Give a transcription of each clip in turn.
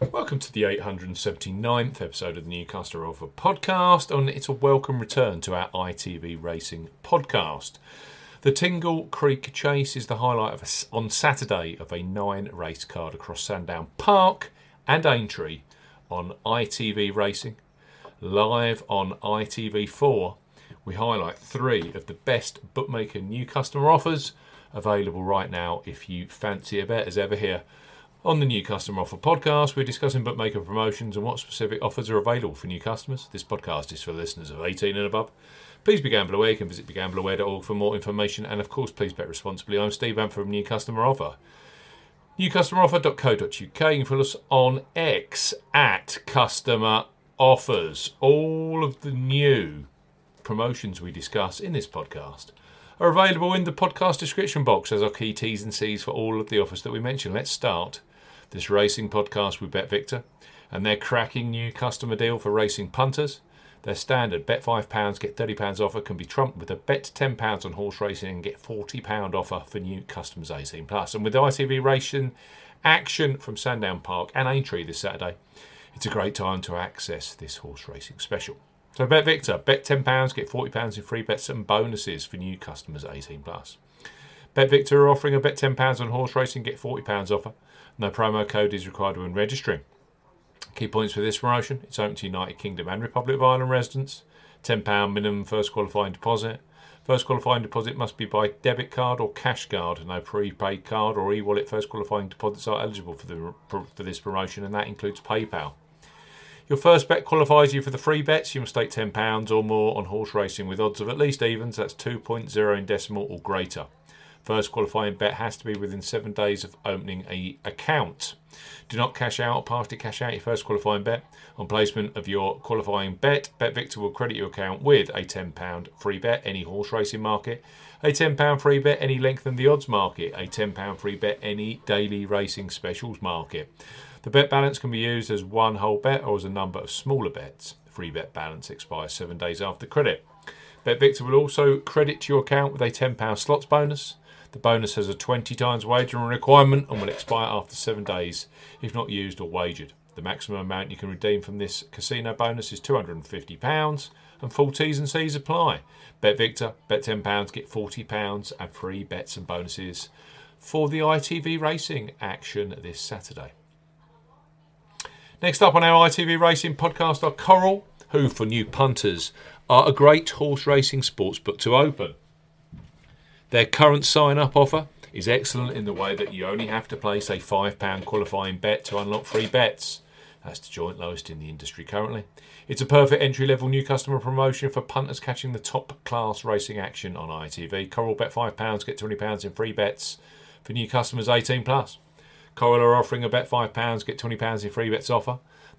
Welcome to the 879th episode of the New Customer Offer podcast, and it's a welcome return to our ITV Racing podcast. The Tingle Creek Chase is the highlight of a, on Saturday of a nine race card across Sandown Park and Aintree on ITV Racing. Live on ITV4, we highlight three of the best bookmaker new customer offers available right now if you fancy a bet as ever here. On the New Customer Offer podcast, we're discussing bookmaker promotions and what specific offers are available for new customers. This podcast is for listeners of 18 and above. Please be gamble aware. You can visit begambleaware.org for more information. And of course, please bet responsibly. I'm Steve Am from New Customer Offer. NewCustomeroffer.co.uk. You can follow us on X at Customer Offers. All of the new promotions we discuss in this podcast are available in the podcast description box as our key T's and C's for all of the offers that we mention. Let's start this racing podcast with Bet Victor and their cracking new customer deal for racing punters. Their standard bet £5, get £30 offer can be trumped with a bet £10 on horse racing and get £40 offer for new customers 18 plus. And with the ITV Racing action from Sandown Park and Aintree this Saturday, it's a great time to access this horse racing special. So bet Victor, bet £10, get £40 in free bets and bonuses for new customers 18 plus. Bet Victor are offering a bet £10 on horse racing, get £40 offer. No promo code is required when registering. Key points for this promotion it's open to United Kingdom and Republic of Ireland residents. £10 minimum first qualifying deposit. First qualifying deposit must be by debit card or cash card. No prepaid card or e wallet first qualifying deposits are eligible for, the, for this promotion, and that includes PayPal. Your first bet qualifies you for the free bets. You must stake £10 or more on horse racing with odds of at least evens, that's 2.0 in decimal or greater. First qualifying bet has to be within seven days of opening a account. Do not cash out or partially cash out your first qualifying bet. On placement of your qualifying bet, BetVictor will credit your account with a £10 free bet, any horse racing market, a £10 free bet, any length in the odds market, a £10 free bet, any daily racing specials market. The bet balance can be used as one whole bet or as a number of smaller bets. Free bet balance expires seven days after credit. BetVictor will also credit to your account with a £10 slots bonus. The bonus has a 20 times wagering requirement and will expire after seven days if not used or wagered. The maximum amount you can redeem from this casino bonus is £250 and full T's and C's apply. Bet Victor, bet £10, get £40 and free bets and bonuses for the ITV Racing action this Saturday. Next up on our ITV Racing podcast are Coral, who for new punters are a great horse racing sportsbook to open. Their current sign up offer is excellent in the way that you only have to place a £5 qualifying bet to unlock free bets. That's the joint lowest in the industry currently. It's a perfect entry level new customer promotion for punters catching the top class racing action on ITV. Coral bet £5, get £20 in free bets for new customers 18 plus. Coral are offering a bet £5, get £20 in free bets offer.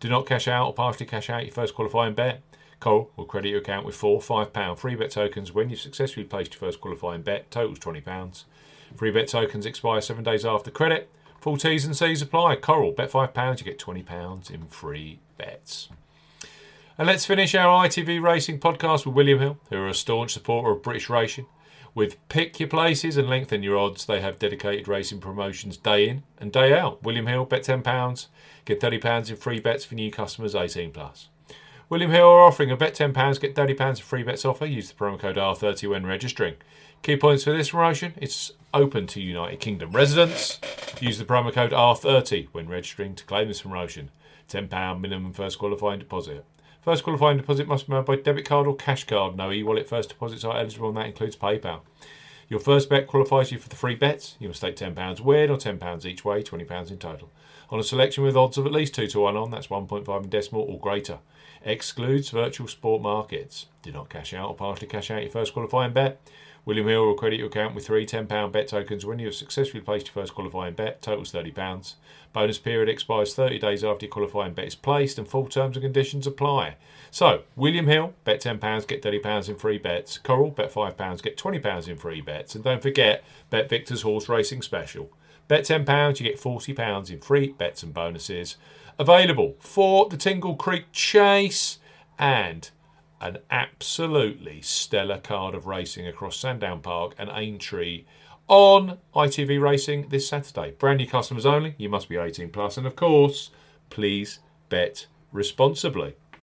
Do not cash out or partially cash out your first qualifying bet. Coral will credit your account with four £5 free bet tokens when you've successfully placed your first qualifying bet, totals £20. Free bet tokens expire seven days after credit. Full T's and C's apply. Coral, bet £5, you get £20 in free bets. And let's finish our ITV Racing podcast with William Hill, who are a staunch supporter of British racing. With pick your places and lengthen your odds, they have dedicated racing promotions day in and day out. William Hill, bet £10, get £30 in free bets for new customers 18 plus. William Hill are offering a bet £10, get £30 in free bets offer. Use the promo code R30 when registering. Key points for this promotion it's open to United Kingdom residents. Use the promo code R30 when registering to claim this promotion. £10 minimum first qualifying deposit. First qualifying deposit must be made by debit card or cash card. No e wallet first deposits are eligible, and that includes PayPal. Your first bet qualifies you for the free bets. You must stake £10 win or £10 each way, £20 in total. On a selection with odds of at least 2 to 1 on, that's 1.5 in decimal or greater excludes virtual sport markets. Do not cash out or partially cash out your first qualifying bet. William Hill will credit your account with three £10 bet tokens when you have successfully placed your first qualifying bet, totals £30. Bonus period expires 30 days after your qualifying bet is placed, and full terms and conditions apply. So, William Hill, bet £10, get £30 in free bets. Coral, bet £5, get £20 in free bets. And don't forget, Bet Victor's Horse Racing Special. Bet £10, you get £40 in free bets and bonuses. Available for the Tingle Creek Chase and an absolutely stellar card of racing across Sandown Park and Aintree on ITV Racing this Saturday. Brand new customers only. You must be 18 plus, and of course, please bet responsibly.